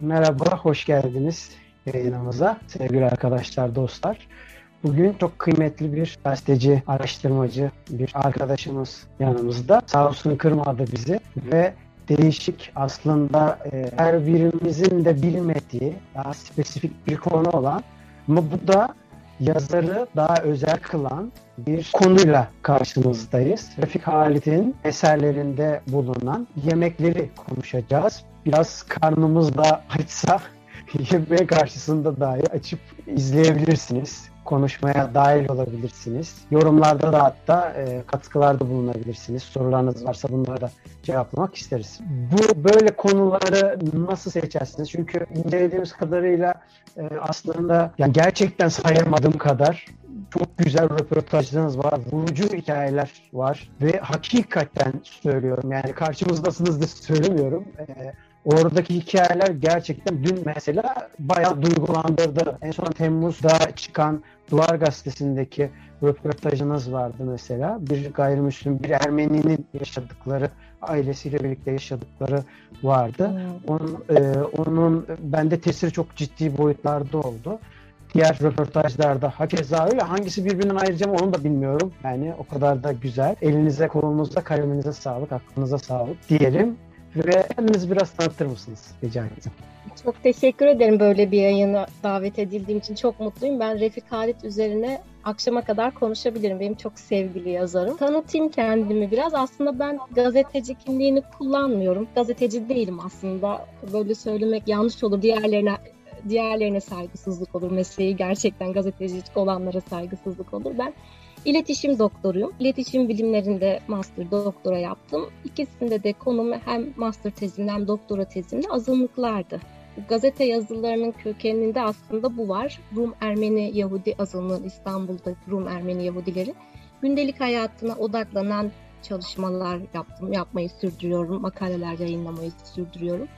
Merhaba, hoş geldiniz yayınımıza sevgili arkadaşlar, dostlar. Bugün çok kıymetli bir gazeteci, araştırmacı bir arkadaşımız yanımızda. Sağ olsun kırmadı bizi ve değişik aslında e, her birimizin de bilmediği daha spesifik bir konu olan ama bu da yazarı daha özel kılan bir konuyla karşınızdayız. Refik Halit'in eserlerinde bulunan yemekleri konuşacağız. Biraz karnımız da açsa yemeğe karşısında dahi açıp izleyebilirsiniz. Konuşmaya dahil olabilirsiniz. Yorumlarda da hatta e, katkılarda bulunabilirsiniz. Sorularınız varsa bunları da cevaplamak isteriz. Bu böyle konuları nasıl seçersiniz? Çünkü incelediğimiz kadarıyla e, aslında yani gerçekten sayamadığım kadar çok güzel röportajlarınız var, vurucu hikayeler var ve hakikaten söylüyorum yani karşımızdasınız da söylemiyorum. Ee, oradaki hikayeler gerçekten dün mesela bayağı duygulandırdı. En son Temmuz'da çıkan Duvar Gazetesi'ndeki röportajınız vardı mesela. Bir gayrimüslim, bir Ermeni'nin yaşadıkları, ailesiyle birlikte yaşadıkları vardı. Onun, e, onun bende tesiri çok ciddi boyutlarda oldu. Diğer röportajlarda hakeza öyle. Hangisi birbirinden ayıracağım onu da bilmiyorum. Yani o kadar da güzel. Elinize, kolunuza, kaleminize sağlık, aklınıza sağlık diyelim. Ve kendinizi biraz tanıtır mısınız rica etsem? Çok teşekkür ederim böyle bir yayına davet edildiğim için çok mutluyum. Ben Refik Halit üzerine akşama kadar konuşabilirim. Benim çok sevgili yazarım. Tanıtayım kendimi biraz. Aslında ben gazeteci kimliğini kullanmıyorum. Gazeteci değilim aslında. Böyle söylemek yanlış olur. Diğerlerine diğerlerine saygısızlık olur. Mesleği gerçekten gazetecilik olanlara saygısızlık olur. Ben iletişim doktoruyum. İletişim bilimlerinde master doktora yaptım. İkisinde de konum hem master tezimde hem doktora tezimde azınlıklardı. Gazete yazılarının kökeninde aslında bu var. Rum Ermeni Yahudi azınlığı İstanbul'da Rum Ermeni Yahudileri gündelik hayatına odaklanan çalışmalar yaptım, yapmayı sürdürüyorum, makaleler yayınlamayı sürdürüyorum.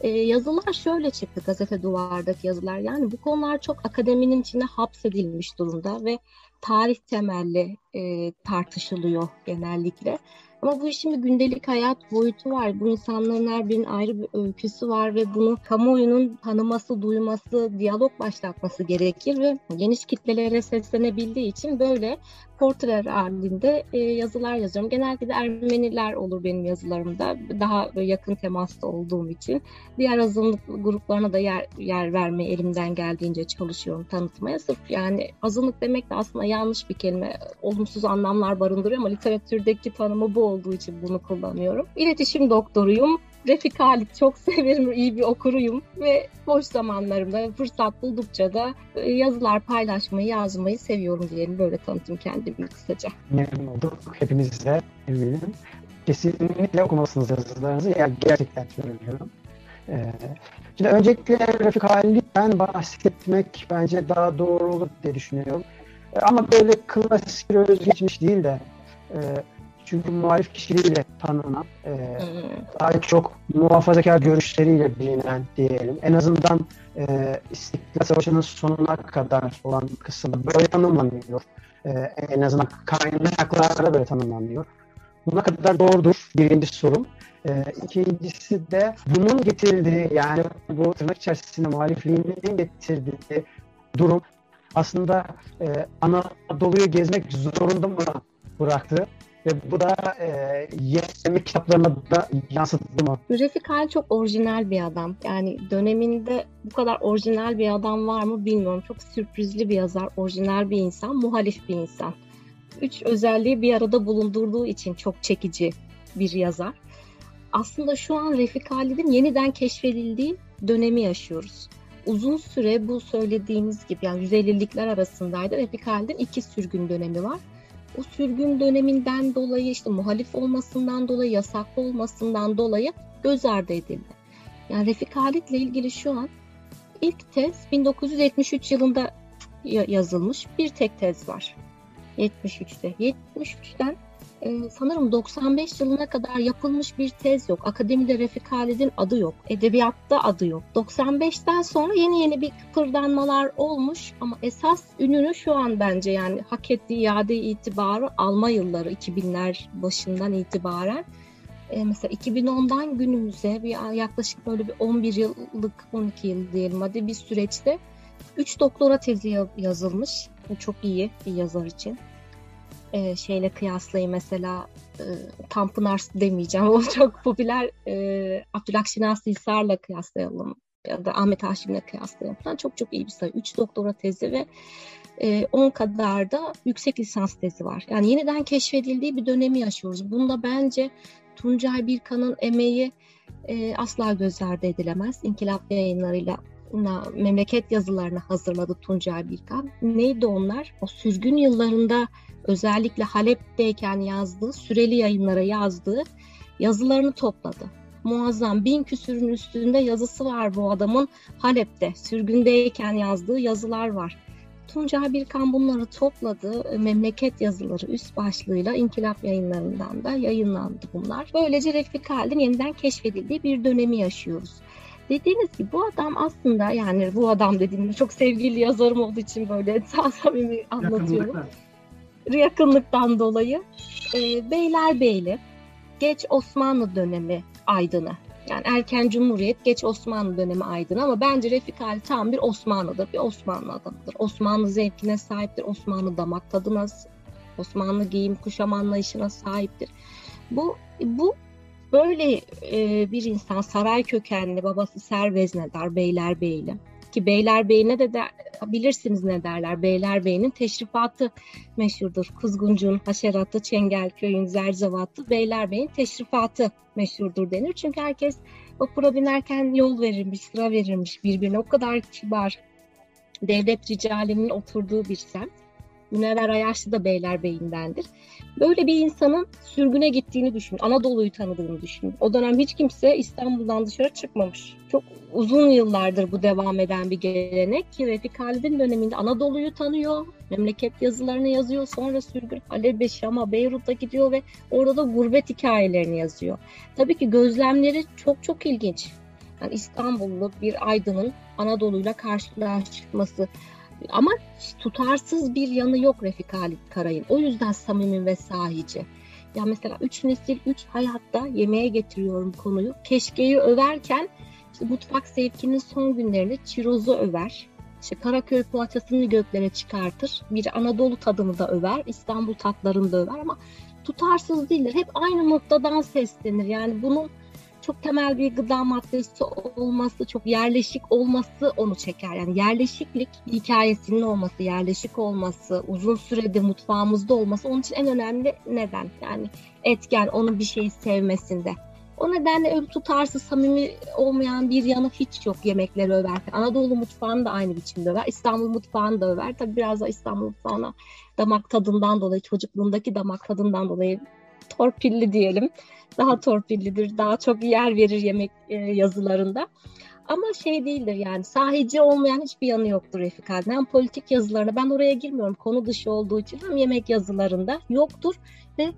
E, yazılar şöyle çıktı gazete duvardaki yazılar. Yani bu konular çok akademinin içine hapsedilmiş durumda ve tarih temelli e, tartışılıyor genellikle. Ama bu işin bir gündelik hayat boyutu var. Bu insanların her birinin ayrı bir öyküsü var ve bunu kamuoyunun tanıması, duyması, diyalog başlatması gerekir ve geniş kitlelere seslenebildiği için böyle portreler halinde e, yazılar yazıyorum. Genelde de Ermeniler olur benim yazılarımda. Daha yakın temasta olduğum için. Diğer azınlık gruplarına da yer, yer vermeye elimden geldiğince çalışıyorum tanıtmaya. Sırf yani azınlık demek de aslında yanlış bir kelime. Olumsuz anlamlar barındırıyor ama literatürdeki tanımı bu olduğu için bunu kullanıyorum. İletişim doktoruyum. Refik Halit çok severim, iyi bir okuruyum ve boş zamanlarımda fırsat buldukça da e, yazılar paylaşmayı, yazmayı seviyorum diyelim. Böyle tanıtım kendimi kısaca. Memnun olduk. Hepiniz de eminim. Kesinlikle okumalısınız yazılarınızı. Yani gerçekten söylüyorum. Ee, şimdi öncelikle Refik Halit'ten bahsetmek bence daha doğru olur diye düşünüyorum. Ee, ama böyle klasik özgeçmiş değil de e, çünkü muhalif kişiliğiyle tanınan, e, hmm. daha çok muhafazakar görüşleriyle bilinen diyelim. En azından e, İstiklal Savaşı'nın sonuna kadar olan kısımda böyle tanımlanıyor. E, en azından kaynaklarda böyle tanımlanıyor. buna kadar doğrudur birinci sorum. E, ikincisi de bunun getirdiği yani bu tırnak içerisinde muhalifliğinin getirdiği durum aslında e, Anadolu'yu gezmek zorunda mı bıraktı? Ve bu da e, yemek kitaplarına da yansıtıldı mı? Refik Hal çok orijinal bir adam. Yani döneminde bu kadar orijinal bir adam var mı bilmiyorum. Çok sürprizli bir yazar, orijinal bir insan, muhalif bir insan. Üç özelliği bir arada bulundurduğu için çok çekici bir yazar. Aslında şu an Refik Halid'in yeniden keşfedildiği dönemi yaşıyoruz uzun süre bu söylediğimiz gibi yani 150'likler arasındaydı. Refik Halid'in iki sürgün dönemi var. O sürgün döneminden dolayı işte muhalif olmasından dolayı, yasaklı olmasından dolayı göz ardı edildi. Yani Refik Halit'le ilgili şu an ilk tez 1973 yılında yazılmış bir tek tez var. 73'te. 73'ten e, sanırım 95 yılına kadar yapılmış bir tez yok. Akademide Refik Halid'in adı yok. Edebiyatta adı yok. 95'ten sonra yeni yeni bir kıpırdanmalar olmuş ama esas ününü şu an bence yani hak ettiği iade itibarı alma yılları 2000'ler başından itibaren e, mesela 2010'dan günümüze bir yaklaşık böyle bir 11 yıllık 12 yıl diyelim hadi bir süreçte 3 doktora tezi yazılmış. Bu çok iyi bir yazar için e, şeyle kıyaslayayım mesela e, Tanpınar demeyeceğim o çok popüler e, Abdülhak Hisar'la kıyaslayalım ya da Ahmet Haşim'le kıyaslayalım falan çok çok iyi bir sayı. 3 doktora tezi ve 10 e, kadar da yüksek lisans tezi var. Yani yeniden keşfedildiği bir dönemi yaşıyoruz. Bunda bence Tuncay Birkan'ın emeği e, asla göz ardı edilemez. İnkılap yayınlarıyla memleket yazılarını hazırladı Tuncay Birkan. Neydi onlar? O sürgün yıllarında özellikle Halep'teyken yazdığı, süreli yayınlara yazdığı yazılarını topladı. Muazzam bin küsürün üstünde yazısı var bu adamın Halep'te sürgündeyken yazdığı yazılar var. Tuncay Birkan bunları topladı. Memleket yazıları üst başlığıyla İnkılap yayınlarından da yayınlandı bunlar. Böylece Refik Halid'in yeniden keşfedildiği bir dönemi yaşıyoruz. Dediğiniz gibi bu adam aslında yani bu adam dediğimde çok sevgili yazarım olduğu için böyle samimi anlatıyorum. Yakınlıktan dolayı. E, Beylerbeyli, geç Osmanlı dönemi aydını. Yani erken Cumhuriyet, geç Osmanlı dönemi aydını ama bence Refik Ali tam bir Osmanlı'dır, bir Osmanlı adamıdır. Osmanlı zevkine sahiptir, Osmanlı damak tadına, Osmanlı giyim kuşam anlayışına sahiptir. Bu bu Böyle e, bir insan saray kökenli, babası Serveznedar, Beylerbeyli ki Beylerbeyine de, de bilirsiniz ne derler. Beylerbeyi'nin teşrifatı meşhurdur. Kuzguncuk'un haşeratı, Çengelköy'ün zerzevatı, Beylerbeyi'nin teşrifatı meşhurdur denir. Çünkü herkes vapura binerken yol verirmiş, sıra verirmiş birbirine. O kadar kibar devlet ricalinin oturduğu bir semt. Münevver Ayaşlı da Beylerbeyi'ndendir. Böyle bir insanın sürgüne gittiğini düşün. Anadolu'yu tanıdığını düşün. O dönem hiç kimse İstanbul'dan dışarı çıkmamış. Çok uzun yıllardır bu devam eden bir gelenek ki Refik Halid'in döneminde Anadolu'yu tanıyor, memleket yazılarını yazıyor, sonra sürgün Halep'e, Şam'a, Beyrut'a gidiyor ve orada da gurbet hikayelerini yazıyor. Tabii ki gözlemleri çok çok ilginç. Yani İstanbullu bir aydının Anadolu'yla karşılaşması, ama tutarsız bir yanı yok Refik Halit Karay'ın. O yüzden samimi ve sahici. Ya mesela üç nesil, üç hayatta yemeğe getiriyorum konuyu. Keşkeyi överken işte mutfak sevkinin son günlerinde çirozu över. İşte Karaköy poğaçasını göklere çıkartır. Bir Anadolu tadını da över. İstanbul tatlarını da över ama tutarsız değildir. Hep aynı noktadan seslenir. Yani bunun çok temel bir gıda maddesi olması, çok yerleşik olması onu çeker. Yani yerleşiklik hikayesinin olması, yerleşik olması, uzun sürede mutfağımızda olması onun için en önemli neden. Yani etken onun bir şeyi sevmesinde. O nedenle öyle tutarsız, samimi olmayan bir yanı hiç yok yemekleri överken. Anadolu mutfağını da aynı biçimde över. İstanbul mutfağını da över. Tabii biraz da İstanbul mutfağına damak tadından dolayı, çocukluğundaki damak tadından dolayı torpilli diyelim. Daha torpillidir, daha çok yer verir yemek e, yazılarında. Ama şey değildir yani sahici olmayan hiçbir yanı yoktur Refik Halid'in. Hem politik yazılarında ben oraya girmiyorum konu dışı olduğu için hem yemek yazılarında yoktur ve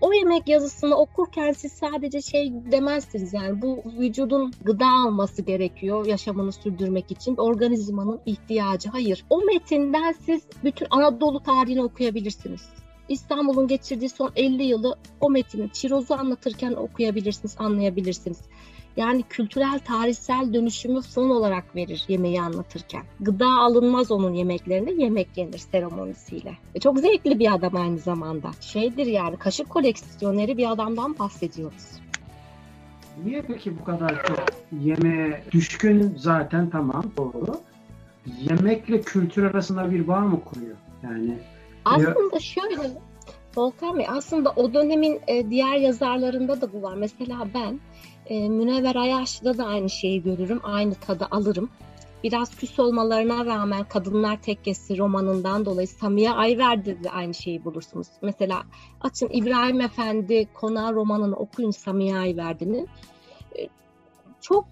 o yemek yazısını okurken siz sadece şey demezsiniz yani bu vücudun gıda alması gerekiyor yaşamını sürdürmek için organizmanın ihtiyacı. Hayır o metinden siz bütün Anadolu tarihini okuyabilirsiniz İstanbul'un geçirdiği son 50 yılı o metini Çiroz'u anlatırken okuyabilirsiniz, anlayabilirsiniz. Yani kültürel, tarihsel dönüşümü son olarak verir yemeği anlatırken. Gıda alınmaz onun yemeklerinde, yemek yenir seremonisiyle. E çok zevkli bir adam aynı zamanda. Şeydir yani kaşık koleksiyoneri bir adamdan bahsediyoruz. Niye peki bu kadar çok yemeğe düşkün zaten tamam doğru. Yemekle kültür arasında bir bağ mı kuruyor? Yani aslında şöyle Volkan Bey aslında o dönemin e, diğer yazarlarında da bu var. Mesela ben e, Münevver Ayaş'da da aynı şeyi görürüm. Aynı tadı alırım. Biraz küs olmalarına rağmen Kadınlar Tekkesi romanından dolayı Samiye Ayver'de de aynı şeyi bulursunuz. Mesela açın İbrahim Efendi Konağı romanını okuyun Samiye Ayverdi'nin. E, çok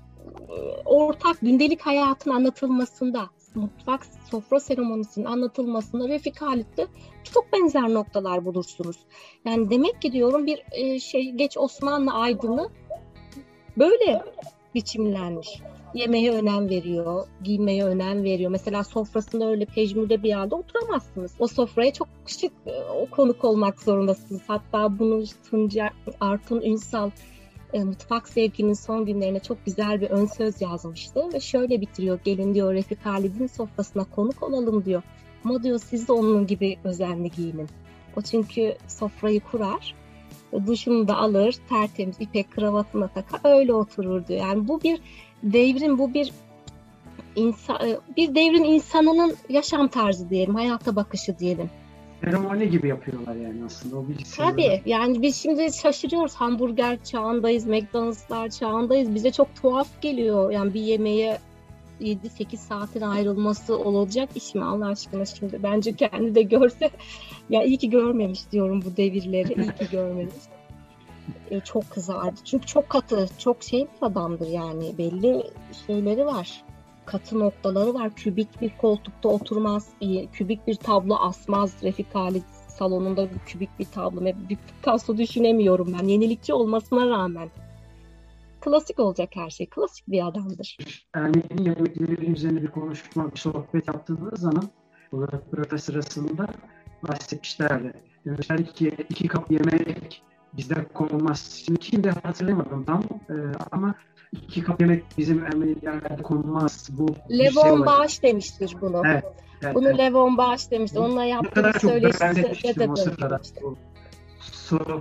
e, ortak gündelik hayatın anlatılmasında, mutfak sofra seremonisinin anlatılmasında Refik Halit'te çok benzer noktalar bulursunuz. Yani demek ki diyorum bir e, şey geç Osmanlı aydını böyle biçimlenmiş. Yemeğe önem veriyor, giymeye önem veriyor. Mesela sofrasında öyle pejmürde bir yerde oturamazsınız. O sofraya çok şık o konuk olmak zorundasınız. Hatta bunu Tunca Artun Ünsal e, mutfak sevginin son günlerine çok güzel bir ön söz yazmıştı ve şöyle bitiriyor. Gelin diyor Refik Halid'in sofrasına konuk olalım diyor. Ama diyor siz de onun gibi özenli giyinin. O çünkü sofrayı kurar duşunu da alır, tertemiz ipek kravatına takar, öyle oturur diyor. Yani bu bir devrin, bu bir insan, e, bir devrin insanının yaşam tarzı diyelim, hayata bakışı diyelim. Seremoni gibi yapıyorlar yani aslında o bir Tabii yani biz şimdi şaşırıyoruz hamburger çağındayız, McDonald'slar çağındayız. Bize çok tuhaf geliyor yani bir yemeğe 7-8 saatin ayrılması olacak iş mi Allah aşkına şimdi? Bence kendi de görse ya iyi ki görmemiş diyorum bu devirleri. iyi ki görmemiş. E, çok kızardı. Çünkü çok katı, çok şey bir adamdır yani. Belli şeyleri var. Katı noktaları var. Kübik bir koltukta oturmaz. Bir, kübik bir tablo asmaz. Refik Halit salonunda kübik bir tablo. Bir Picasso düşünemiyorum ben. Yenilikçi olmasına rağmen klasik olacak her şey. Klasik bir adamdır. Ermeni yemekleri üzerine bir konuşma, bir sohbet yaptığınız zaman bu röportaj sırasında bahsetmişlerdi. Demişler ki iki kap yemek bizde konulmaz. Şimdi kim de hatırlamadım tam e, ama iki kap yemek bizim Ermenilerde konulmaz. Bu Levon şey Bağış demiştir bunu. Evet. Evet, bunu evet. Levon Bağış demiştir. Onunla yaptığı söyleşisi de böyle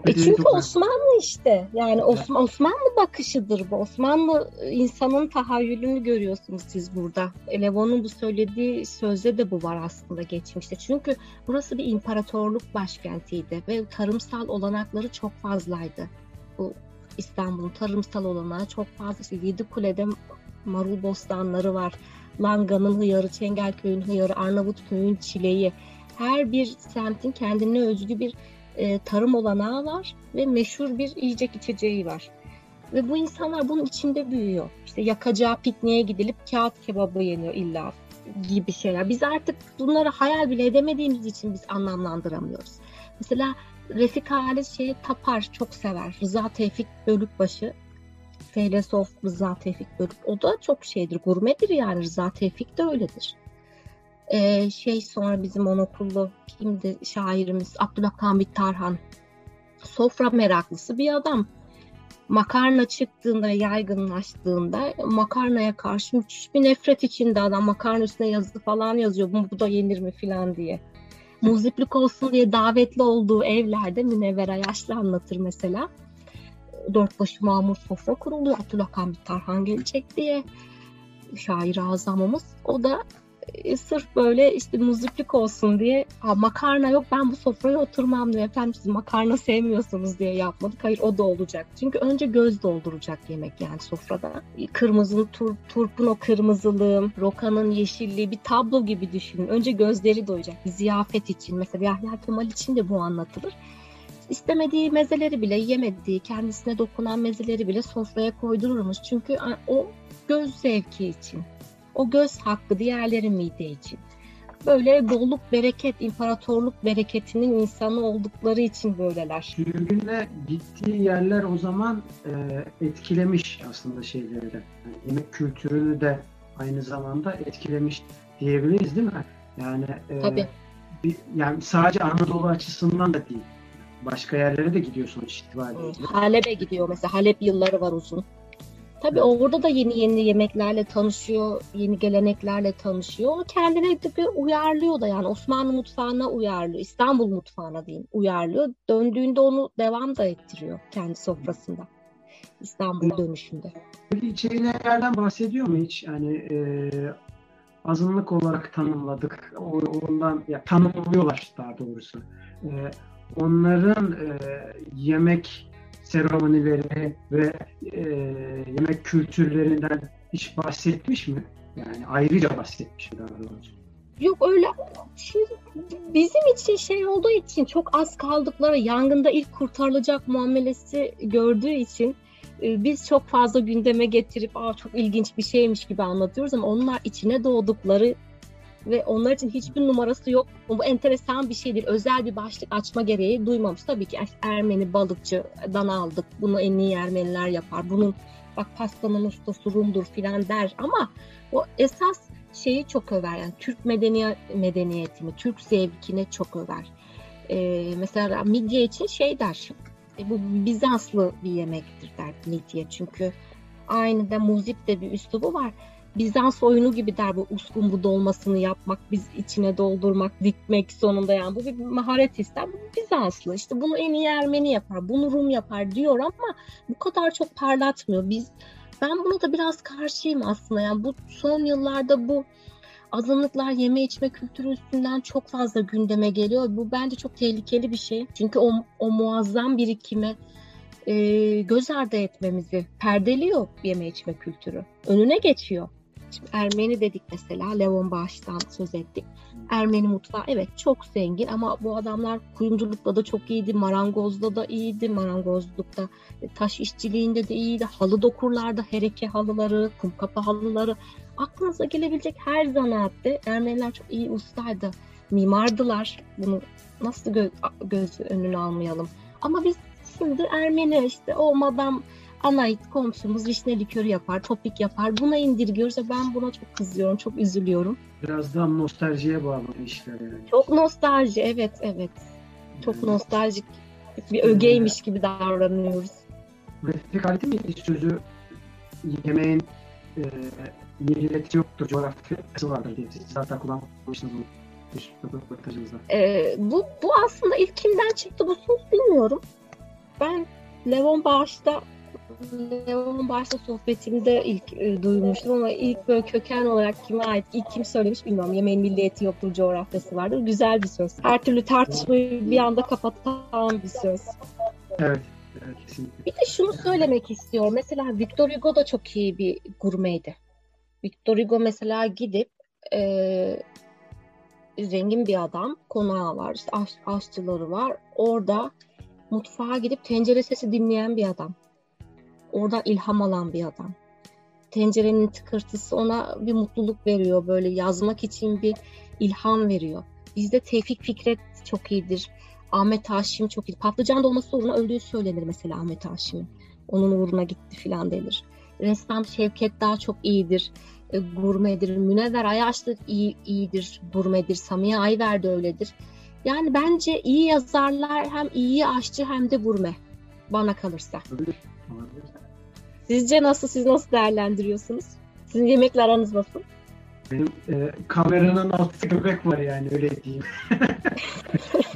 e çünkü Osmanlı işte. Yani Osman, Osmanlı bakışıdır bu. Osmanlı insanın tahayyülünü görüyorsunuz siz burada. Levon'un bu söylediği sözde de bu var aslında geçmişte. Çünkü burası bir imparatorluk başkentiydi ve tarımsal olanakları çok fazlaydı. Bu İstanbul'un tarımsal olanağı çok fazla. İşte Yedi Kule'de marul bostanları var. Langa'nın hıyarı, Çengelköy'ün hıyarı, Arnavutköy'ün çileği. Her bir semtin kendine özgü bir e, tarım olanağı var ve meşhur bir yiyecek içeceği var. Ve bu insanlar bunun içinde büyüyor. İşte yakacağı pikniğe gidilip kağıt kebabı yeniyor illa gibi şeyler. Biz artık bunları hayal bile edemediğimiz için biz anlamlandıramıyoruz. Mesela Refik Halis şeyi tapar, çok sever. Rıza Tevfik Bölükbaşı filozof Rıza Tevfik Bölük. O da çok şeydir, gurmedir yani Rıza Tevfik de öyledir. Ee, şey sonra bizim onokullu kimdi şairimiz Abdülhamit Tarhan. Sofra meraklısı bir adam. Makarna çıktığında yaygınlaştığında makarnaya karşı müthiş bir nefret içinde adam. Makarna üstüne yazı falan yazıyor. Bu, bu da yenir mi falan diye. Muziplik olsun diye davetli olduğu evlerde Münevver yaşlı anlatır mesela. Dört başı mamur sofra kuruluyor. Abdülhamit Tarhan gelecek diye. Şair azamımız. O da e, sırf böyle işte muziplik olsun diye makarna yok ben bu sofraya oturmam diyor. Efendim siz makarna sevmiyorsunuz diye yapmadık. Hayır o da olacak. Çünkü önce göz dolduracak yemek yani sofrada. Kırmızı tur, turpun o kırmızılığı, rokanın yeşilliği bir tablo gibi düşünün. Önce gözleri doyacak bir ziyafet için. Mesela Yahya Kemal için de bu anlatılır istemediği mezeleri bile yemediği, kendisine dokunan mezeleri bile sofraya koydururmuş. Çünkü o göz zevki için. O göz hakkı diğerleri mide için. Böyle bolluk bereket, imparatorluk bereketinin insanı oldukları için böyleler. Sürgünle gittiği yerler o zaman e, etkilemiş aslında şeyleri de. Yani yemek kültürünü de aynı zamanda etkilemiş diyebiliriz değil mi? Yani e, Tabii. yani sadece Anadolu açısından da değil. Başka yerlere de gidiyor sonuç itibariyle. Halep'e gidiyor mesela. Halep yılları var uzun. Tabii evet. orada da yeni yeni yemeklerle tanışıyor, yeni geleneklerle tanışıyor. Onu kendine de uyarlıyor da yani Osmanlı mutfağına uyarlıyor, İstanbul mutfağına diyeyim uyarlıyor. Döndüğünde onu devam da ettiriyor kendi sofrasında. İstanbul dönüşünde. Peki içerilerden bahsediyor mu hiç? Yani e, azınlık olarak tanımladık. Ondan ya tanımlıyorlar daha doğrusu. E, onların e, yemek seremonileri ve e, yemek kültürlerinden hiç bahsetmiş mi? Yani ayrıca bahsetmiş mi daha doğrusu? Yok öyle. Şimdi bizim için şey olduğu için çok az kaldıkları yangında ilk kurtarılacak muamelesi gördüğü için e, biz çok fazla gündeme getirip Aa, çok ilginç bir şeymiş gibi anlatıyoruz ama onlar içine doğdukları ve onlar için hiçbir numarası yok. Bu enteresan bir şeydir. Özel bir başlık açma gereği duymamış. Tabii ki Ermeni balıkçıdan aldık. Bunu en iyi Ermeniler yapar. Bunun bak pastanın ustası Rum'dur filan der ama o esas şeyi çok över. Yani Türk medeniyet, medeniyetini, Türk zevkine çok över. Ee, mesela midye için şey der. E, bu Bizanslı bir yemektir der midye. Çünkü aynı da muzip de bir üslubu var Bizans oyunu gibi der bu uskumru dolmasını yapmak, biz içine doldurmak, dikmek sonunda yani. Bu bir maharet ister. Bu Bizanslı. İşte bunu en iyi Ermeni yapar, bunu Rum yapar diyor ama bu kadar çok parlatmıyor. Biz ben buna da biraz karşıyım aslında. Yani bu son yıllarda bu azınlıklar yeme içme kültürü üstünden çok fazla gündeme geliyor. Bu bence çok tehlikeli bir şey. Çünkü o, o muazzam birikime e, göz ardı etmemizi perdeliyor yeme içme kültürü. Önüne geçiyor. Şimdi Ermeni dedik mesela, Levon Bağış'tan söz ettik. Ermeni mutfağı evet çok zengin ama bu adamlar kuyumculukta da çok iyiydi, marangozda da iyiydi, marangozlukta, e, taş işçiliğinde de iyiydi, halı dokurlarda hereke halıları, kum kapı halıları. Aklınıza gelebilecek her zanaatte Ermeniler çok iyi ustaydı, mimardılar. Bunu nasıl gö- göz önüne almayalım. Ama biz şimdi Ermeni işte o madam Anait komşumuz vişne likörü yapar, topik yapar. Buna indirgiyoruz ve ben buna çok kızıyorum, çok üzülüyorum. Biraz daha nostaljiye bağlı işler yani. Çok nostalji, evet evet. Çok yani. nostaljik bir ögeymiş gibi davranıyoruz. Refikalite mi sözü yemeğin e, milleti yoktur, coğrafyası vardır diye siz zaten kullanmışsınız bu röportajınızda. E, bu, bu aslında ilk kimden çıktı bu söz bilmiyorum. Ben Levon Bağış'ta Leon başta sohbetimde ilk e, duymuştum ama ilk böyle köken olarak kime ait, ilk kim söylemiş bilmiyorum. Yemeğin milliyeti yoktur, coğrafyası vardır. Güzel bir söz. Her türlü tartışmayı bir anda kapatan bir söz. Evet. Evet, kesinlikle. Bir de şunu söylemek istiyorum. Mesela Victor Hugo da çok iyi bir gurmeydi. Victor Hugo mesela gidip e, zengin bir adam, konağı var, işte aş, aşçıları var. Orada mutfağa gidip tencere sesi dinleyen bir adam. Orada ilham alan bir adam. Tencerenin tıkırtısı ona bir mutluluk veriyor. Böyle yazmak için bir ilham veriyor. Bizde Tevfik Fikret çok iyidir. Ahmet Haşim çok iyi. Patlıcan dolması uğruna öldüğü söylenir mesela Ahmet Haşim'in. Onun uğruna gitti filan denir. Ressam Şevket daha çok iyidir. E, gurmedir. Münevver Ayaşlı iyi, iyidir. Gurmedir. Samiye Ayver de öyledir. Yani bence iyi yazarlar hem iyi aşçı hem de gurme. Bana kalırsa. Olabilir. Sizce nasıl? Siz nasıl değerlendiriyorsunuz? Sizin yemekle aranız nasıl? Benim e, kameranın altı göbek var yani öyle diyeyim.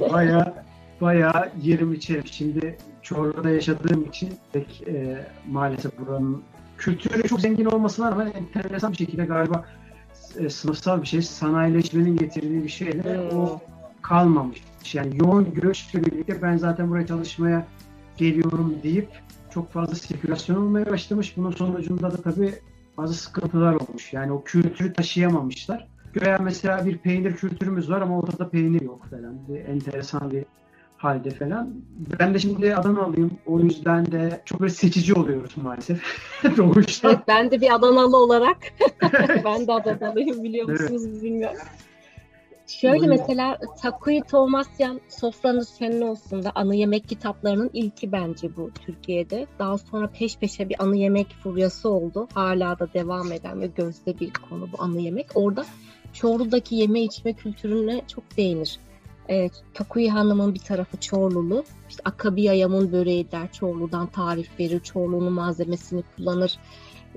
baya baya yerim içerim. Şimdi Çorlu'da yaşadığım için pek e, maalesef buranın kültürü çok zengin olmasına rağmen enteresan bir şekilde galiba e, sınıfsal bir şey, sanayileşmenin getirdiği bir şeyle hmm. o kalmamış. Yani yoğun göçle birlikte ben zaten buraya çalışmaya geliyorum deyip çok fazla spekülasyon olmaya başlamış. Bunun sonucunda da tabii bazı sıkıntılar olmuş. Yani o kültürü taşıyamamışlar. Göğe mesela bir peynir kültürümüz var ama ortada peynir yok falan. Bir enteresan bir halde falan. Ben de şimdi Adanalıyım. O yüzden de çok böyle seçici oluyoruz maalesef. Doğuştan. Evet, ben de bir Adanalı olarak ben de Adanalıyım biliyor musunuz evet. bilmiyorum. Şöyle mesela Takuya Tomasyan Sofranız Senin Olsun da anı yemek kitaplarının ilki bence bu Türkiye'de. Daha sonra peş peşe bir anı yemek furyası oldu. Hala da devam eden ve gözde bir konu bu anı yemek. Orada Çorlu'daki yeme içme kültürüne çok değinir. Evet, Takuyi Hanım'ın bir tarafı Çorlulu. İşte Akabi Ayam'ın böreği der. Çorlu'dan tarif verir. Çorlu'nun malzemesini kullanır.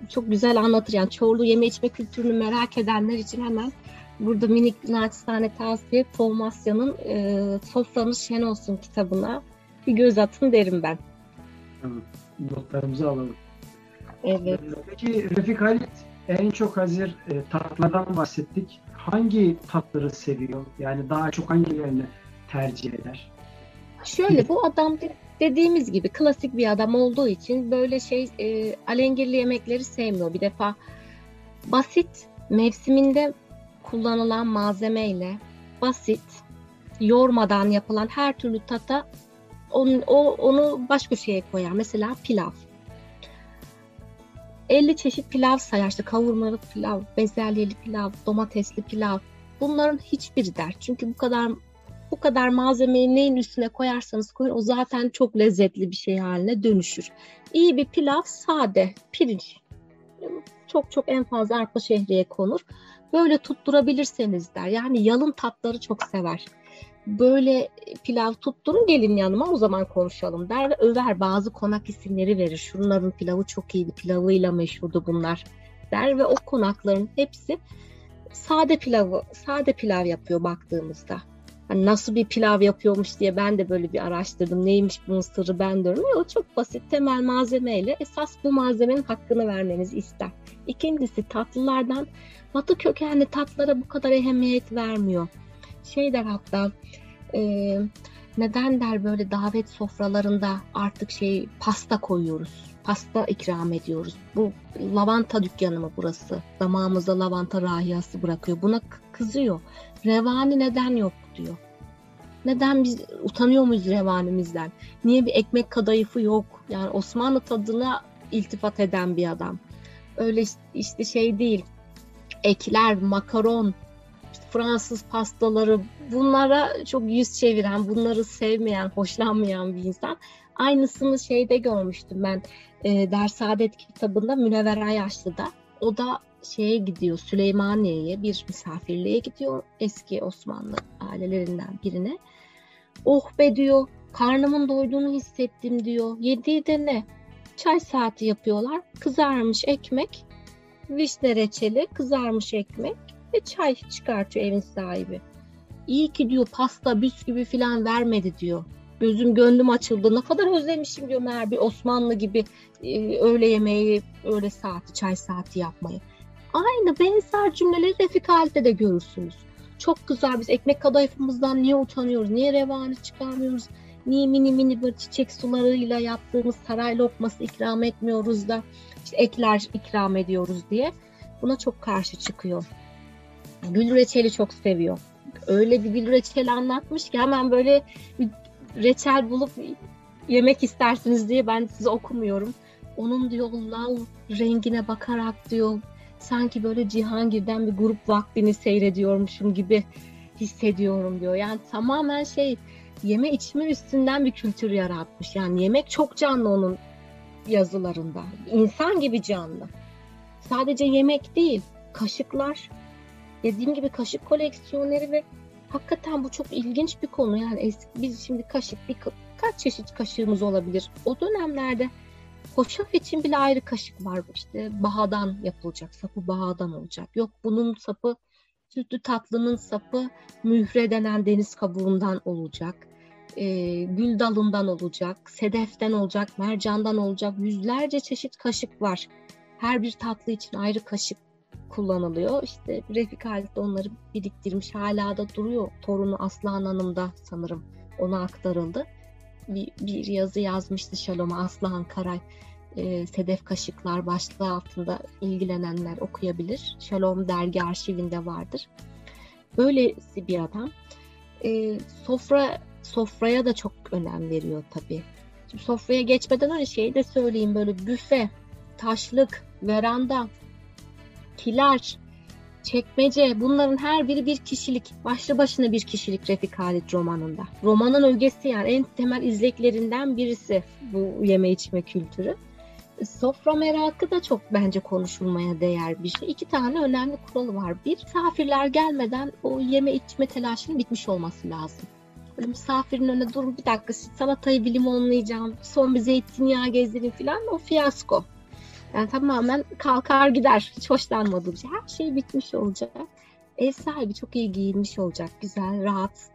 Çok güzel anlatır. Yani Çorlu yeme içme kültürünü merak edenler için hemen burada minik naçizane tavsiye Tolmasya'nın e, Soframız Şen Olsun kitabına bir göz atın derim ben. Tamam. Notlarımızı alalım. Evet. Peki Refik Halit en çok hazır e, tatlardan bahsettik. Hangi tatları seviyor? Yani daha çok hangilerini tercih eder? Şöyle bu adam dediğimiz gibi klasik bir adam olduğu için böyle şey e, alengirli yemekleri sevmiyor. Bir defa basit mevsiminde kullanılan malzemeyle basit yormadan yapılan her türlü tata onu, o, onu baş köşeye koyar. Mesela pilav. 50 çeşit pilav sayar. İşte kavurmalı pilav, bezelyeli pilav, domatesli pilav. Bunların hiçbiri der. Çünkü bu kadar bu kadar malzemeyi neyin üstüne koyarsanız koyun o zaten çok lezzetli bir şey haline dönüşür. İyi bir pilav sade, pirinç. Çok çok en fazla arpa şehriye konur. Böyle tutturabilirseniz der. Yani yalın tatları çok sever böyle pilav tutturun gelin yanıma o zaman konuşalım der ve över bazı konak isimleri verir. Şunların pilavı çok iyiydi pilavıyla meşhurdu bunlar der ve o konakların hepsi sade pilavı sade pilav yapıyor baktığımızda. Hani nasıl bir pilav yapıyormuş diye ben de böyle bir araştırdım. Neymiş bunun sırrı ben diyorum. O çok basit temel malzemeyle esas bu malzemenin hakkını vermenizi ister. İkincisi tatlılardan batı kökenli tatlara bu kadar ehemmiyet vermiyor şey der hatta e, neden der böyle davet sofralarında artık şey pasta koyuyoruz. Pasta ikram ediyoruz. Bu lavanta dükkanı mı burası? Damağımıza lavanta rahiyası bırakıyor. Buna kızıyor. Revani neden yok diyor. Neden biz utanıyor muyuz revanimizden? Niye bir ekmek kadayıfı yok? Yani Osmanlı tadına iltifat eden bir adam. Öyle işte şey değil. Ekler, makaron, Fransız pastaları bunlara çok yüz çeviren, bunları sevmeyen, hoşlanmayan bir insan. Aynısını şeyde görmüştüm ben e, Dersadet kitabında Münevver Ayaşlı'da. O da şeye gidiyor Süleymaniye'ye bir misafirliğe gidiyor eski Osmanlı ailelerinden birine. Oh be diyor karnımın doyduğunu hissettim diyor. Yediği de ne? Çay saati yapıyorlar. Kızarmış ekmek, vişne reçeli, kızarmış ekmek, ve çay çıkartıyor evin sahibi. İyi ki diyor pasta bisküvi falan vermedi diyor. Gözüm gönlüm açıldı. Ne kadar özlemişim diyor meğer bir Osmanlı gibi e, öğle yemeği, öğle saati, çay saati yapmayı. Aynı benzer cümleleri Refik Halit'te de görürsünüz. Çok güzel biz ekmek kadayıfımızdan niye utanıyoruz? Niye revani çıkarmıyoruz? Mini mini böyle çiçek sularıyla yaptığımız saray lokması ikram etmiyoruz da işte ekler ikram ediyoruz diye. Buna çok karşı çıkıyor. Gül reçeli çok seviyor. Öyle bir gül reçeli anlatmış ki hemen böyle bir reçel bulup yemek istersiniz diye ben size okumuyorum. Onun diyor lav rengine bakarak diyor sanki böyle Cihangir'den bir grup vaktini seyrediyormuşum gibi hissediyorum diyor. Yani tamamen şey yeme içme üstünden bir kültür yaratmış. Yani yemek çok canlı onun yazılarında. İnsan gibi canlı. Sadece yemek değil, kaşıklar, Dediğim gibi kaşık koleksiyonları ve hakikaten bu çok ilginç bir konu. Yani eski, biz şimdi kaşık bir kaç çeşit kaşığımız olabilir? O dönemlerde hoşaf için bile ayrı kaşık var. İşte bahadan yapılacak. Sapı bahadan olacak. Yok bunun sapı sütlü tatlının sapı mühre denen deniz kabuğundan olacak. E, gül dalından olacak, sedeften olacak, mercandan olacak. Yüzlerce çeşit kaşık var. Her bir tatlı için ayrı kaşık kullanılıyor. İşte Refik Halit de onları biriktirmiş. Hala da duruyor. Torunu Aslan Hanım'da sanırım ona aktarıldı. Bir, bir yazı yazmıştı Şalom'a Aslan Karay. E, Sedef Kaşıklar başlığı altında ilgilenenler okuyabilir. Şalom dergi arşivinde vardır. Böylesi bir adam. E, sofra sofraya da çok önem veriyor tabii. Şimdi sofraya geçmeden önce şeyi de söyleyeyim böyle büfe, taşlık, veranda, kiler, çekmece bunların her biri bir kişilik. Başlı başına bir kişilik Refik Halit romanında. Romanın ögesi yani en temel izleklerinden birisi bu yeme içme kültürü. Sofra merakı da çok bence konuşulmaya değer bir şey. İki tane önemli kuralı var. Bir, misafirler gelmeden o yeme içme telaşının bitmiş olması lazım. Böyle misafirin önüne dur bir dakika salatayı bir limonlayacağım. Son bir zeytinyağı gezdireyim falan o fiyasko. Yani tamamen kalkar gider. Hiç hoşlanmadığım şey. Her şey bitmiş olacak. Ev sahibi çok iyi giyinmiş olacak. Güzel, rahat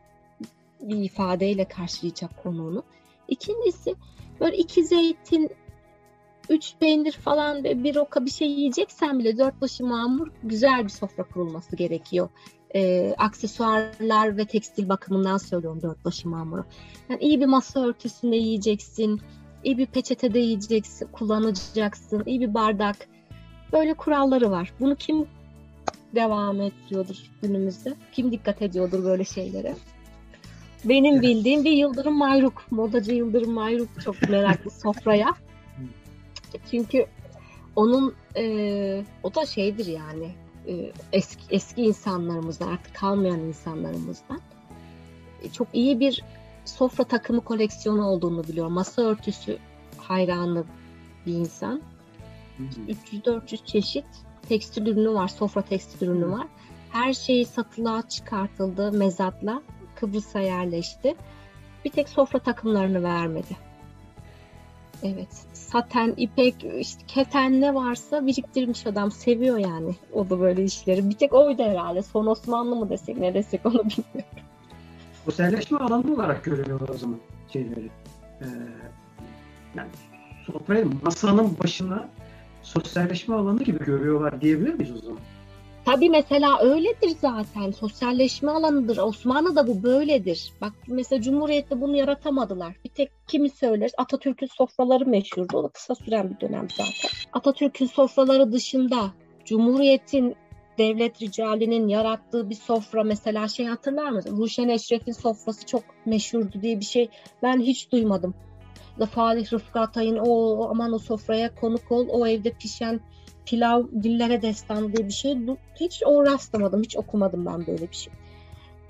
bir ifadeyle karşılayacak konuğunu. İkincisi böyle iki zeytin, üç peynir falan ve bir roka bir şey yiyeceksen bile dört başı mamur güzel bir sofra kurulması gerekiyor. E, aksesuarlar ve tekstil bakımından söylüyorum dört başı mamuru. Yani iyi bir masa örtüsünde yiyeceksin, iyi bir peçetede yiyeceksin, kullanacaksın, iyi bir bardak. Böyle kuralları var. Bunu kim devam ediyordur günümüzde? Kim dikkat ediyordur böyle şeylere? Benim bildiğim bir Yıldırım Mayruk. Modacı Yıldırım Mayruk çok meraklı sofraya. Çünkü onun e, o da şeydir yani e, eski eski insanlarımızdan artık kalmayan insanlarımızdan e, çok iyi bir sofra takımı koleksiyonu olduğunu biliyorum. Masa örtüsü hayranı bir insan. 300-400 çeşit tekstil ürünü var, sofra tekstil ürünü var. Her şeyi satılığa çıkartıldı mezatla. Kıbrıs'a yerleşti. Bir tek sofra takımlarını vermedi. Evet. Saten, ipek, işte keten ne varsa biriktirmiş adam. Seviyor yani o da böyle işleri. Bir tek oydu herhalde. Son Osmanlı mı desek ne desek onu bilmiyorum. Sosyalleşme alanı olarak görüyor o zaman şeyleri. Ee, yani sofrayı masanın başına sosyalleşme alanı gibi görüyorlar diyebilir miyiz o zaman? Tabii mesela öyledir zaten. Sosyalleşme alanıdır. Osmanlı'da bu böyledir. Bak mesela Cumhuriyet'te bunu yaratamadılar. Bir tek kimi söyleriz? Atatürk'ün sofraları meşhurdu. O da kısa süren bir dönem zaten. Atatürk'ün sofraları dışında Cumhuriyet'in devlet ricalinin yarattığı bir sofra mesela şey hatırlar mısın? Ruşen Eşref'in sofrası çok meşhurdu diye bir şey ben hiç duymadım. Da Falih Rıfkı Atay'ın o aman o sofraya konuk ol o evde pişen pilav dillere destan diye bir şey hiç o rastlamadım, hiç okumadım ben böyle bir şey.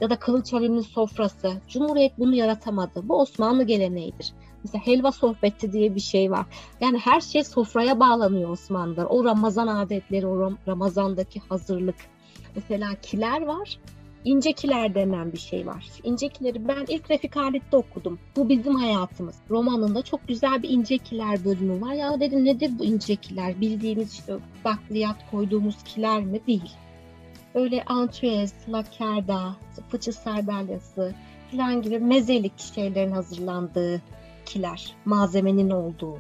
Ya da Kılıç Ali'nin sofrası. Cumhuriyet bunu yaratamadı. Bu Osmanlı geleneğidir. Mesela helva sohbeti diye bir şey var. Yani her şey sofraya bağlanıyor Osmanlı'da. O Ramazan adetleri, o Ramazan'daki hazırlık. Mesela kiler var incekiler denen bir şey var. İncekileri ben ilk Refik Halit'te okudum. Bu bizim hayatımız. Romanında çok güzel bir incekiler bölümü var. Ya dedim nedir bu incekiler? Bildiğimiz işte bakliyat koyduğumuz kiler mi? Değil. Böyle antrez, lakerda, fıçı sardalyası falan gibi mezelik şeylerin hazırlandığı kiler. Malzemenin olduğu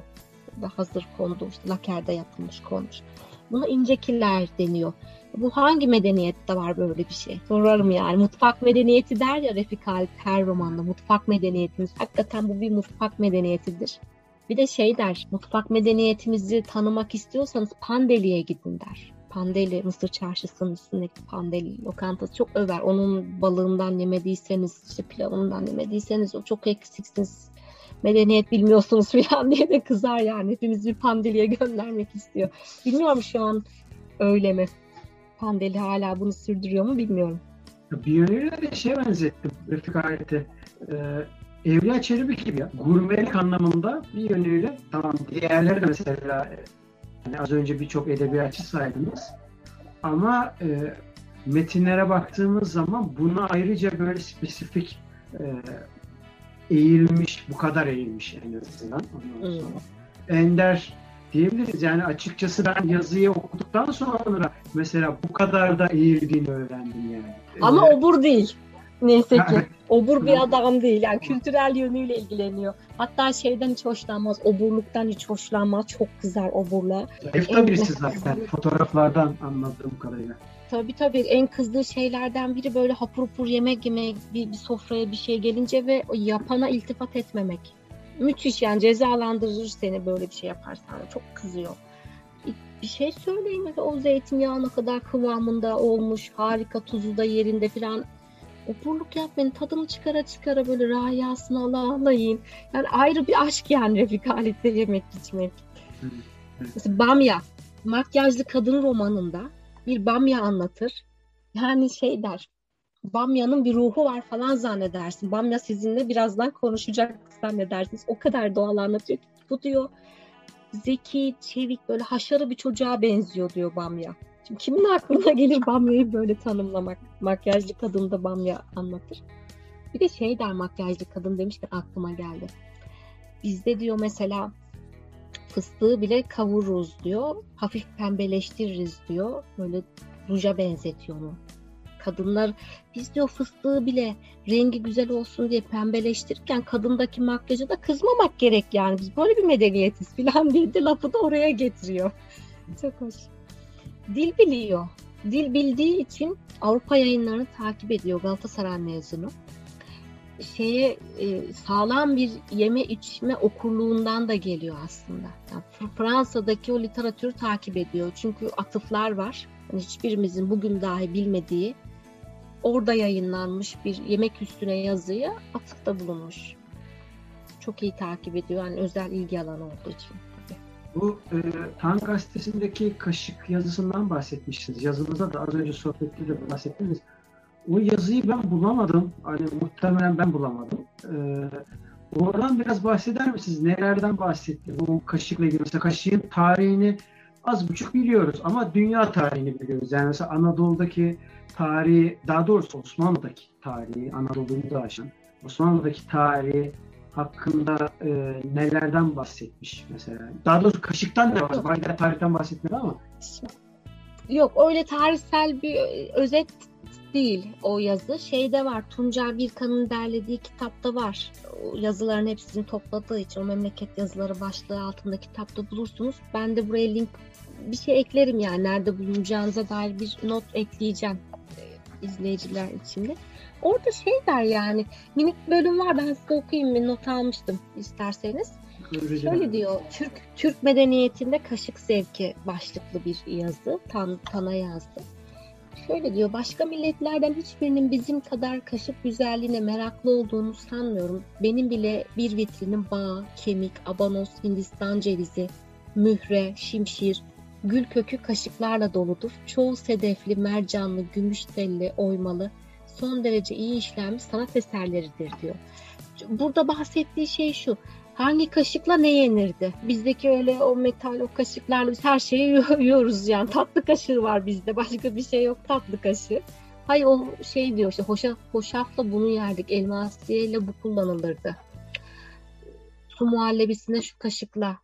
hazır konduğu, işte lakerda yapılmış konmuş. Buna incekiler deniyor. Bu hangi medeniyette var böyle bir şey? Sorarım yani. Mutfak medeniyeti der ya Refik Halit her romanda. Mutfak medeniyetimiz. Hakikaten bu bir mutfak medeniyetidir. Bir de şey der, mutfak medeniyetimizi tanımak istiyorsanız Pandeli'ye gidin der. Pandeli, Mısır çarşısının üstündeki Pandeli lokantası çok över. Onun balığından yemediyseniz, işte pilavından yemediyseniz o çok eksiksiniz. Medeniyet bilmiyorsunuz falan diye de kızar yani. Hepimiz bir Pandeli'ye göndermek istiyor. Bilmiyorum şu an öyle mi? Pandeli hala bunu sürdürüyor mu bilmiyorum. Bir yönüyle de şey benzettim Refik Halet'e. Ee, Evliya Çelebi gibi ya. Gurmelik anlamında bir yönüyle tamam diğerleri de mesela yani az önce birçok edebiyatçı saydınız. Ama e, metinlere baktığımız zaman buna ayrıca böyle spesifik e, eğilmiş, bu kadar eğilmiş en azından. Hmm. Ender diyebiliriz. Yani açıkçası ben yazıyı okuduktan sonra mesela bu kadar da eğildiğini öğrendim yani. Ama ee, obur değil. Neyse ki. Obur bir adam değil. Yani kültürel yönüyle ilgileniyor. Hatta şeyden hiç hoşlanmaz. Oburluktan hiç hoşlanmaz. Çok kızar oburla. Da birisi zaten. Fotoğraflardan anladığım kadarıyla. Tabii tabii en kızdığı şeylerden biri böyle hapur hapur yemek yemek bir, bir sofraya bir şey gelince ve yapana iltifat etmemek müthiş yani cezalandırır seni böyle bir şey yaparsan. Çok kızıyor. Bir şey söyleyeyim mi? O zeytinyağı ne kadar kıvamında olmuş, harika tuzu da yerinde falan. Oburluk yapmayın, tadını çıkara çıkara böyle rayasını ala ala yiyin. Yani ayrı bir aşk yani Refik Halit'te yemek içmek. Mesela Bamya, makyajlı kadın romanında bir Bamya anlatır. Yani şey der, Bamya'nın bir ruhu var falan zannedersin. Bamya sizinle birazdan konuşacak zannedersiniz. O kadar doğal anlatıyor bu diyor zeki, çevik, böyle haşarı bir çocuğa benziyor diyor Bamya. Şimdi kimin aklına gelir Bamya'yı böyle tanımlamak? Makyajlı kadın da Bamya anlatır. Bir de şey der makyajlı kadın demişken aklıma geldi. Bizde diyor mesela fıstığı bile kavururuz diyor. Hafif pembeleştiririz diyor. Böyle ruja benzetiyor onu. Kadınlar biz diyor fıstığı bile rengi güzel olsun diye pembeleştirirken kadındaki makyajı da kızmamak gerek yani. Biz böyle bir medeniyetiz falan diye de lafı da oraya getiriyor. Çok hoş. Dil biliyor. Dil bildiği için Avrupa yayınlarını takip ediyor Galatasaray mezunu. Şeye e, sağlam bir yeme içme okurluğundan da geliyor aslında. Yani Fransa'daki o literatürü takip ediyor. Çünkü atıflar var. Yani hiçbirimizin bugün dahi bilmediği orada yayınlanmış bir yemek üstüne yazıya atıfta bulunmuş. Çok iyi takip ediyor. Yani özel ilgi alanı olduğu için. Bu e, Tan gazetesindeki kaşık yazısından bahsetmiştiniz. Yazınızda da az önce sohbette de bahsettiniz. O yazıyı ben bulamadım. Hani muhtemelen ben bulamadım. E, oradan biraz bahseder misiniz? Nelerden bahsetti? Bu kaşıkla ilgili. Mesela kaşığın tarihini az buçuk biliyoruz ama dünya tarihini biliyoruz. Yani mesela Anadolu'daki tarihi, daha doğrusu Osmanlı'daki tarihi, Anadolu'yu da aşan, Osmanlı'daki tarihi hakkında e, nelerden bahsetmiş mesela? Daha doğrusu kaşıktan ne var? Bayda tarihten bahsetmedi ama. Yok öyle tarihsel bir özet değil o yazı. Şeyde var Tuncay Birkan'ın derlediği kitapta var. O yazıların hepsini topladığı için o memleket yazıları başlığı altında kitapta bulursunuz. Ben de buraya link bir şey eklerim yani nerede bulunacağınıza dair bir not ekleyeceğim e, izleyiciler için de. Orada şey der yani minik bölüm var ben size okuyayım bir not almıştım isterseniz. Şöyle diyor Türk Türk medeniyetinde kaşık zevki başlıklı bir yazı tan, tana yazdı. Şöyle diyor başka milletlerden hiçbirinin bizim kadar kaşık güzelliğine meraklı olduğunu sanmıyorum. Benim bile bir vitrinim bağ, kemik, abanos, hindistan cevizi, mühre, şimşir, gül kökü kaşıklarla doludur. Çoğu sedefli, mercanlı, gümüş telli, oymalı, son derece iyi işlenmiş sanat eserleridir diyor. Burada bahsettiği şey şu. Hangi kaşıkla ne yenirdi? Bizdeki öyle o metal o kaşıklarla biz her şeyi yiyoruz yani. Tatlı kaşığı var bizde. Başka bir şey yok tatlı kaşığı. Hayır o şey diyor işte hoşaf, hoşafla bunu yerdik. Elmasiyeyle bu kullanılırdı. Su muhallebisine şu kaşıkla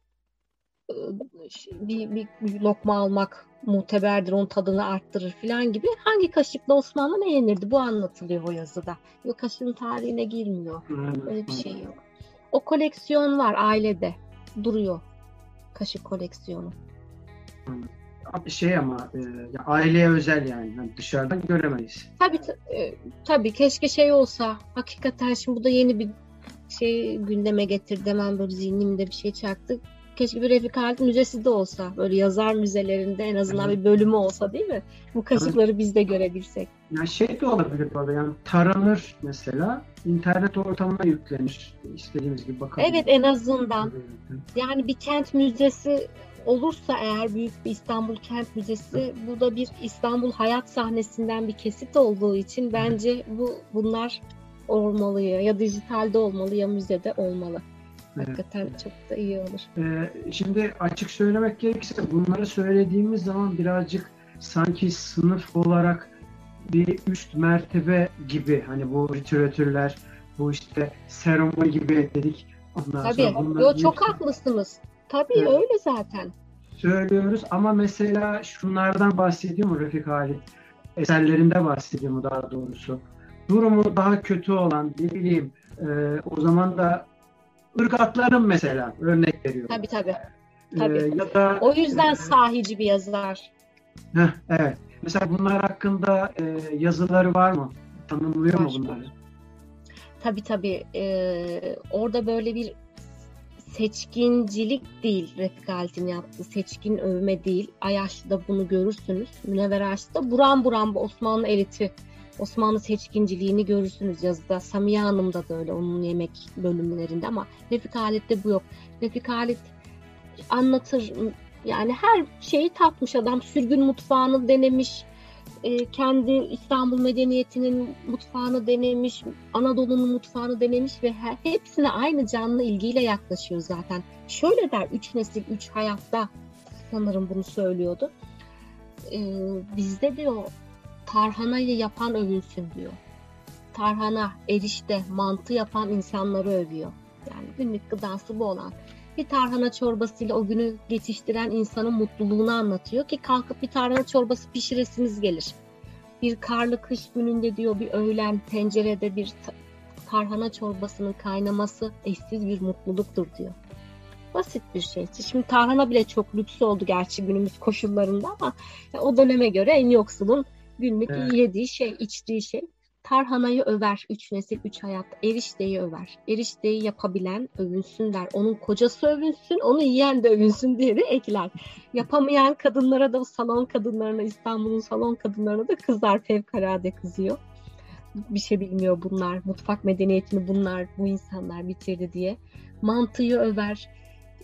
bir, bir, bir lokma almak muteberdir, onun tadını arttırır falan gibi. Hangi kaşıkla Osmanlı ne yenirdi? Bu anlatılıyor o yazıda. Yok kaşığın tarihine girmiyor. Öyle bir şey yok. O koleksiyon var ailede. Duruyor. Kaşık koleksiyonu. Şey ama e, aileye özel yani. yani dışarıdan göremeyiz. Tabii e, tabii keşke şey olsa. Hakikaten şimdi bu da yeni bir şey gündeme getirdi. Hemen böyle zihnimde bir şey çaktı keşke bir Refik Halit Müzesi de olsa. Böyle yazar müzelerinde en azından evet. bir bölümü olsa değil mi? Bu kaşıkları evet. biz de görebilsek. Ya şey de olabilir burada yani taranır mesela internet ortamına yüklenir. istediğimiz gibi bakalım. Evet en azından. Yani bir kent müzesi olursa eğer büyük bir İstanbul Kent Müzesi bu da bir İstanbul hayat sahnesinden bir kesit olduğu için bence bu bunlar olmalı ya, ya dijitalde olmalı ya müzede olmalı. Hakikaten evet. çok da iyi olur. Ee, şimdi açık söylemek gerekirse bunları söylediğimiz zaman birazcık sanki sınıf olarak bir üst mertebe gibi hani bu literatürler bu işte serumon gibi dedik. Ondan Tabii. Sonra Yo, çok haklısınız. Tabii evet. öyle zaten. Söylüyoruz ama mesela şunlardan bahsediyor mu Refik Halit? Eserlerinde bahsediyor mu daha doğrusu? Durumu daha kötü olan ne bileyim e, o zaman da ırgatların mesela örnek veriyorum. Tabii tabii. tabii. Ee, ya da, o yüzden e, sahici bir yazar. Heh, evet. Mesela bunlar hakkında e, yazıları var mı? Tanımlıyor mu bunları? Tabii tabii. Ee, orada böyle bir seçkincilik değil Refik Halit'in yaptığı. Seçkin övme değil. Ayaş'ta bunu görürsünüz. Münevver Ayaş'ta buram buram bu Osmanlı eliti Osmanlı seçkinciliğini görürsünüz yazıda. Samiye Hanım'da da öyle onun yemek bölümlerinde ama Refik Halit'te bu yok. Refik Halit anlatır yani her şeyi tatmış adam. Sürgün mutfağını denemiş. E, kendi İstanbul medeniyetinin mutfağını denemiş. Anadolu'nun mutfağını denemiş ve her, hepsine aynı canlı ilgiyle yaklaşıyor zaten. Şöyle der üç nesil, üç hayatta sanırım bunu söylüyordu. E, bizde diyor tarhanayı yapan övünsün diyor. tarhana, erişte, mantı yapan insanları övüyor. Yani günlük gıdası bu olan. Bir tarhana çorbasıyla o günü geçiştiren insanın mutluluğunu anlatıyor ki kalkıp bir tarhana çorbası pişiresiniz gelir. Bir karlı kış gününde diyor bir öğlen tencerede bir tarhana çorbasının kaynaması eşsiz bir mutluluktur diyor. Basit bir şey. Şimdi tarhana bile çok lüks oldu gerçi günümüz koşullarında ama o döneme göre en yoksulun günlük evet. yediği şey, içtiği şey. Tarhanayı över, üç nesil, üç hayat. Erişteyi över. Erişteyi yapabilen övünsün der. Onun kocası övünsün, onu yiyen de övünsün diye de ekler. Yapamayan kadınlara da salon kadınlarına, İstanbul'un salon kadınlarına da kızar, fevkalade kızıyor. Bir şey bilmiyor bunlar. Mutfak medeniyetini bunlar, bu insanlar bitirdi diye. Mantıyı över.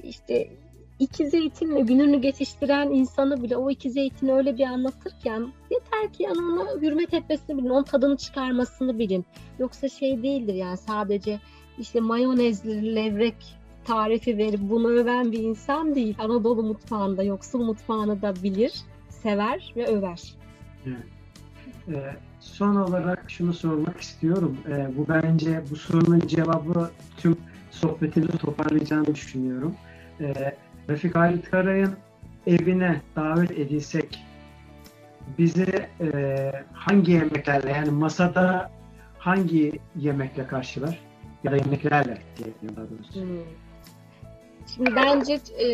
İşte iki zeytinle gününü geçiştiren insanı bile o iki zeytini öyle bir anlatırken yeter ki yani ona hürmet etmesini bilin, onun tadını çıkarmasını bilin. Yoksa şey değildir yani sadece işte mayonezli levrek tarifi verip bunu öven bir insan değil. Anadolu mutfağında, yoksul mutfağını da bilir, sever ve över. Evet. Ee, son olarak şunu sormak istiyorum. Ee, bu bence bu sorunun cevabı tüm sohbetimizi toparlayacağını düşünüyorum. Ee, Refik Halit Karay'ın evine davet edilsek bizi e, hangi yemeklerle yani masada hangi yemekle karşılar ya da yemeklerle diyelim daha doğrusu. Hmm. Şimdi bence e,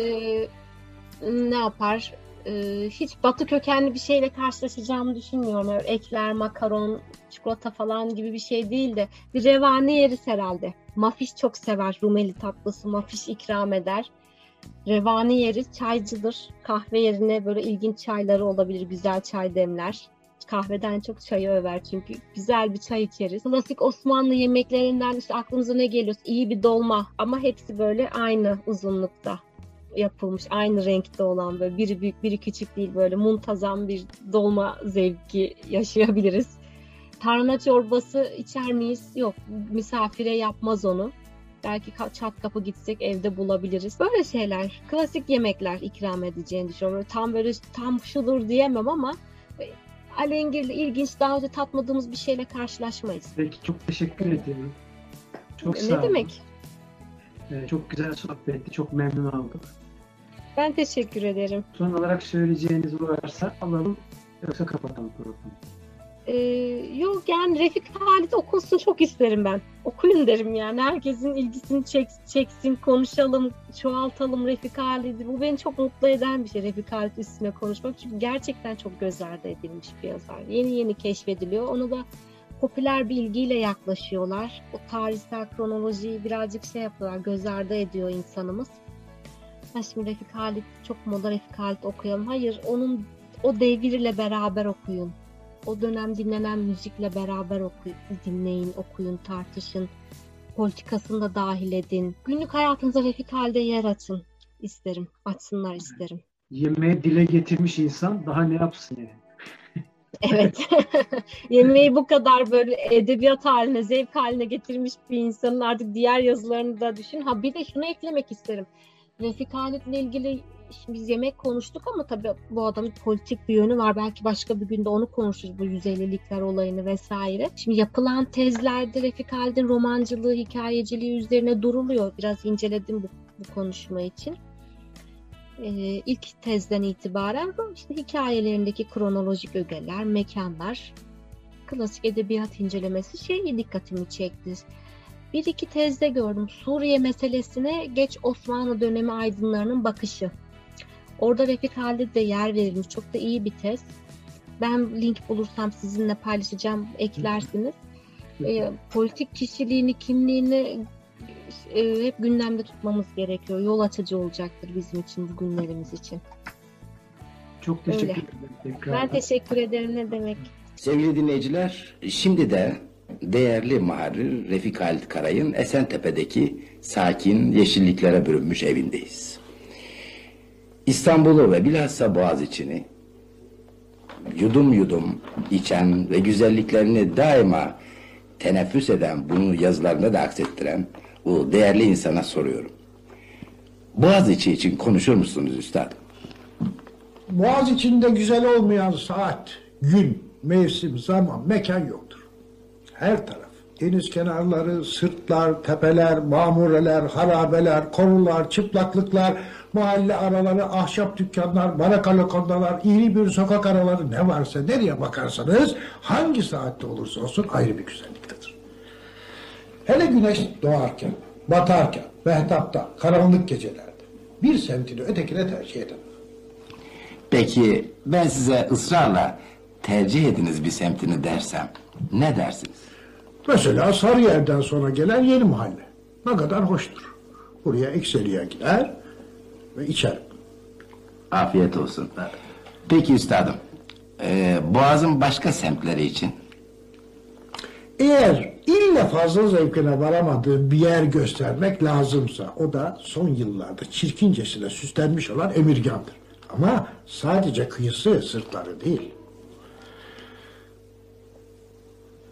ne yapar? E, hiç batı kökenli bir şeyle karşılaşacağımı düşünmüyorum. Öyle ekler, makaron, çikolata falan gibi bir şey değil de bir revani yeriz herhalde. Mafiş çok sever. Rumeli tatlısı mafiş ikram eder. Revani yeri çaycıdır. Kahve yerine böyle ilginç çayları olabilir, güzel çay demler. Kahveden çok çayı över çünkü güzel bir çay içeriz. Klasik Osmanlı yemeklerinden işte aklımıza ne geliyor? İyi bir dolma ama hepsi böyle aynı uzunlukta yapılmış, aynı renkte olan böyle biri büyük biri küçük değil böyle muntazam bir dolma zevki yaşayabiliriz. Tarhana çorbası içer miyiz? Yok. Misafire yapmaz onu. Belki çat kapı gitsek evde bulabiliriz. Böyle şeyler, klasik yemekler ikram edeceğini düşünüyorum. Tam böyle tam şudur diyemem ama e, alengirli, ilginç, daha önce tatmadığımız bir şeyle karşılaşmayız. Peki çok teşekkür ediyorum. Çok ne sağ olun. demek? Ee, çok güzel sohbetti. Çok memnun oldum. Ben teşekkür ederim. Son olarak söyleyeceğiniz varsa alalım yoksa kapatalım programı. Ee, yok yani Refik Halit okunsun çok isterim ben. Okuyun derim yani. Herkesin ilgisini çek, çeksin, konuşalım, çoğaltalım Refik Halit'i. Bu beni çok mutlu eden bir şey Refik Halit üstüne konuşmak. Çünkü gerçekten çok göz ardı edilmiş bir yazar. Yeni yeni keşfediliyor. Onu da popüler bilgiyle yaklaşıyorlar. O tarihsel kronolojiyi birazcık şey yapıyorlar, göz ardı ediyor insanımız. Ha şimdi Refik Halit, çok moda Refik Halit okuyalım. Hayır, onun o devirle beraber okuyun o dönem dinlenen müzikle beraber okuyun, dinleyin, okuyun, tartışın. Politikasını da dahil edin. Günlük hayatınıza refik halde yer açın isterim. Açsınlar isterim. Yemeği dile getirmiş insan daha ne yapsın yani? evet. Yemeği bu kadar böyle edebiyat haline, zevk haline getirmiş bir insanın artık diğer yazılarını da düşün. Ha bir de şunu eklemek isterim. Refik Halit'le ilgili Şimdi biz yemek konuştuk ama tabii bu adamın politik bir yönü var. Belki başka bir günde onu konuşuruz bu 150'likler olayını vesaire. Şimdi yapılan tezlerde Refik Haldin romancılığı, hikayeciliği üzerine duruluyor. Biraz inceledim bu, bu konuşma için. Ee, ilk tezden itibaren işte hikayelerindeki kronolojik ögeler, mekanlar, klasik edebiyat incelemesi şey dikkatimi çekti. Bir iki tezde gördüm. Suriye meselesine geç Osmanlı dönemi aydınlarının bakışı. Orada Refik Halide de yer verilmiş. Çok da iyi bir tez. Ben link bulursam sizinle paylaşacağım, eklersiniz. E, politik kişiliğini, kimliğini e, hep gündemde tutmamız gerekiyor. Yol açıcı olacaktır bizim için, bu günlerimiz için. Çok teşekkür Öyle. ederim. Ben teşekkür ederim. Ne demek? Sevgili dinleyiciler, şimdi de değerli maharir Refik Halit Karay'ın Esentepe'deki sakin yeşilliklere bürünmüş evindeyiz. İstanbul'u ve bilhassa Boğaziçi'ni yudum yudum içen ve güzelliklerini daima teneffüs eden, bunu yazılarında da aksettiren bu değerli insana soruyorum. Boğaziçi için konuşur musunuz üstadım? Boğaz içinde güzel olmayan saat, gün, mevsim, zaman, mekan yoktur. Her taraf. Deniz kenarları, sırtlar, tepeler, mamureler, harabeler, korular, çıplaklıklar, mahalle araları, ahşap dükkanlar, baraka lokantalar, iri bir sokak araları ne varsa nereye bakarsanız hangi saatte olursa olsun ayrı bir güzelliktedir. Hele güneş doğarken, batarken, mehtapta, karanlık gecelerde bir semtini ötekine tercih edemem. Peki ben size ısrarla tercih ediniz bir semtini dersem ne dersiniz? Mesela Sarıyer'den sonra gelen yeni mahalle. Ne kadar hoştur. Buraya ekseriye gider ve içerim. Afiyet olsun. Peki üstadım, e, Boğaz'ın başka semtleri için Eğer illa fazla zevkine varamadığı bir yer göstermek lazımsa o da son yıllarda çirkincesine süslenmiş olan Emirgan'dır. Ama sadece kıyısı sırtları değil.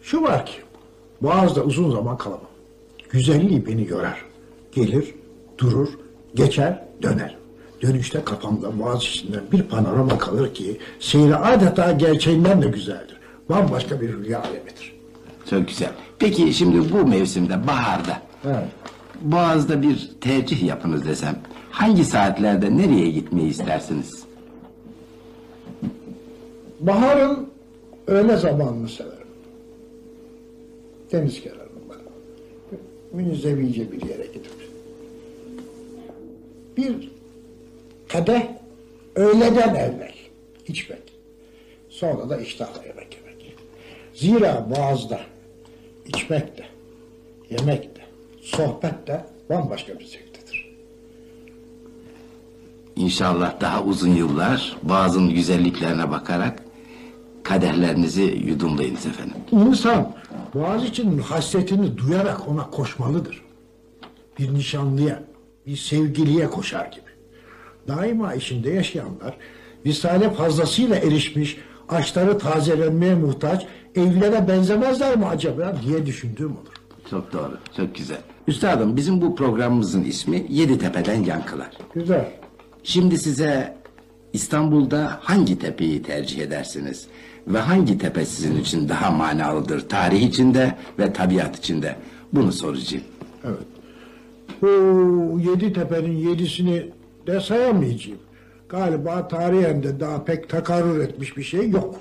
Şu var ki Boğaz'da uzun zaman kalamam. Güzelliği beni yorar. Gelir, durur, geçer, döner. Dönüşte kafamda Boğaz içinden bir panorama kalır ki seyri adeta gerçeğinden de güzeldir. Bambaşka bir rüya alemidir. çok güzel. Peki şimdi bu mevsimde, baharda Evet. Boğaz'da bir tercih yapınız desem hangi saatlerde nereye gitmeyi istersiniz? Baharın öğle zamanını severim. Deniz kenarında. Münzevice bir yere gidip. Bir kadeh öğleden evvel içmek. Sonra da iştahla yemek yemek. Zira boğazda içmek de, yemek de, sohbet de bambaşka bir zevktedir. İnşallah daha uzun yıllar Boğaz'ın güzelliklerine bakarak kaderlerinizi yudumlayınız efendim. İnsan Boğaziçi'nin hasretini duyarak ona koşmalıdır. Bir nişanlıya, bir sevgiliye koşar gibi. Daima içinde yaşayanlar visale fazlasıyla erişmiş, açları tazelenmeye muhtaç evlere benzemezler mi acaba diye düşündüğüm olur. Çok doğru, çok güzel. Üstadım bizim bu programımızın ismi Yeditepe'den Yankılar. Güzel. Şimdi size İstanbul'da hangi tepeyi tercih edersiniz? Ve hangi tepe sizin için daha manalıdır tarih içinde ve tabiat içinde? Bunu soracağım. Evet. Bu yedi tepenin yedisini de sayamayacağım. Galiba tarihen de daha pek takarrur etmiş bir şey yok.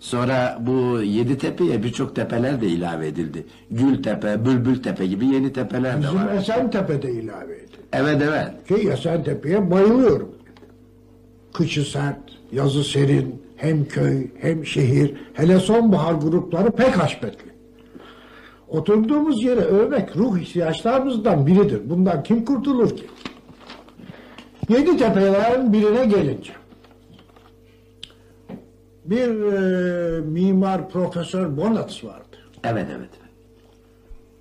Sonra bu yedi tepeye birçok tepeler de ilave edildi. Gültepe, Bülbültepe gibi yeni tepeler de Bizim var. Esentepe'de ilave edildi. Evet evet. Ki Esentepe'ye bayılıyorum. Kışı sert, yazı serin, hem köy hem şehir, hele sonbahar grupları pek haşmetli. Oturduğumuz yere övmek ruh ihtiyaçlarımızdan biridir. Bundan kim kurtulur ki? Yedi tepelerin birine gelince. Bir e, mimar Profesör Bonatz vardı. Evet evet.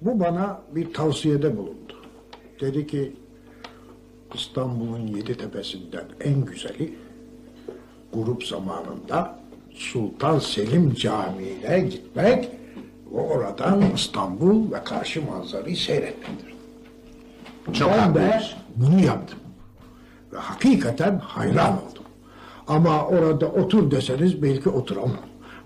Bu bana bir tavsiyede bulundu. Dedi ki İstanbul'un yedi tepesinden en güzeli grup zamanında Sultan Selim Camii'ne gitmek oradan İstanbul ve karşı manzarayı seyretmektir. Çok ben de bunu yaptım. Ve hakikaten hayran oldum. Ama orada otur deseniz belki oturamam.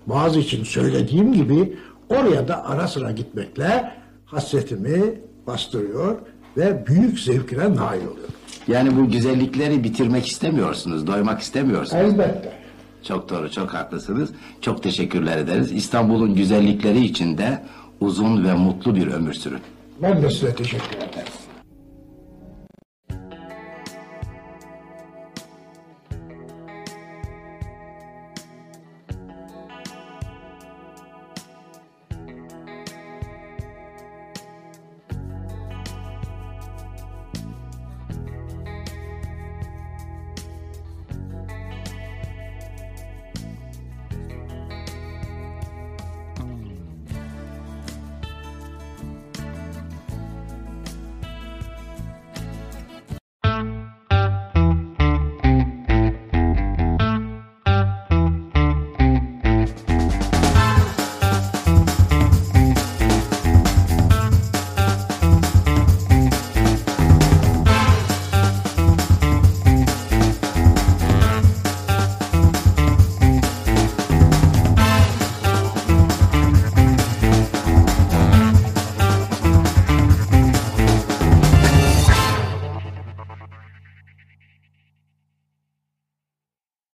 Bazı için söylediğim gibi oraya da ara sıra gitmekle hasretimi bastırıyor ve büyük zevkine nail oluyorum. Yani bu güzellikleri bitirmek istemiyorsunuz, doymak istemiyorsunuz. Elbette. Çok doğru, çok haklısınız. Çok teşekkürler ederiz. İstanbul'un güzellikleri içinde uzun ve mutlu bir ömür sürün. Ben de size teşekkür ederim.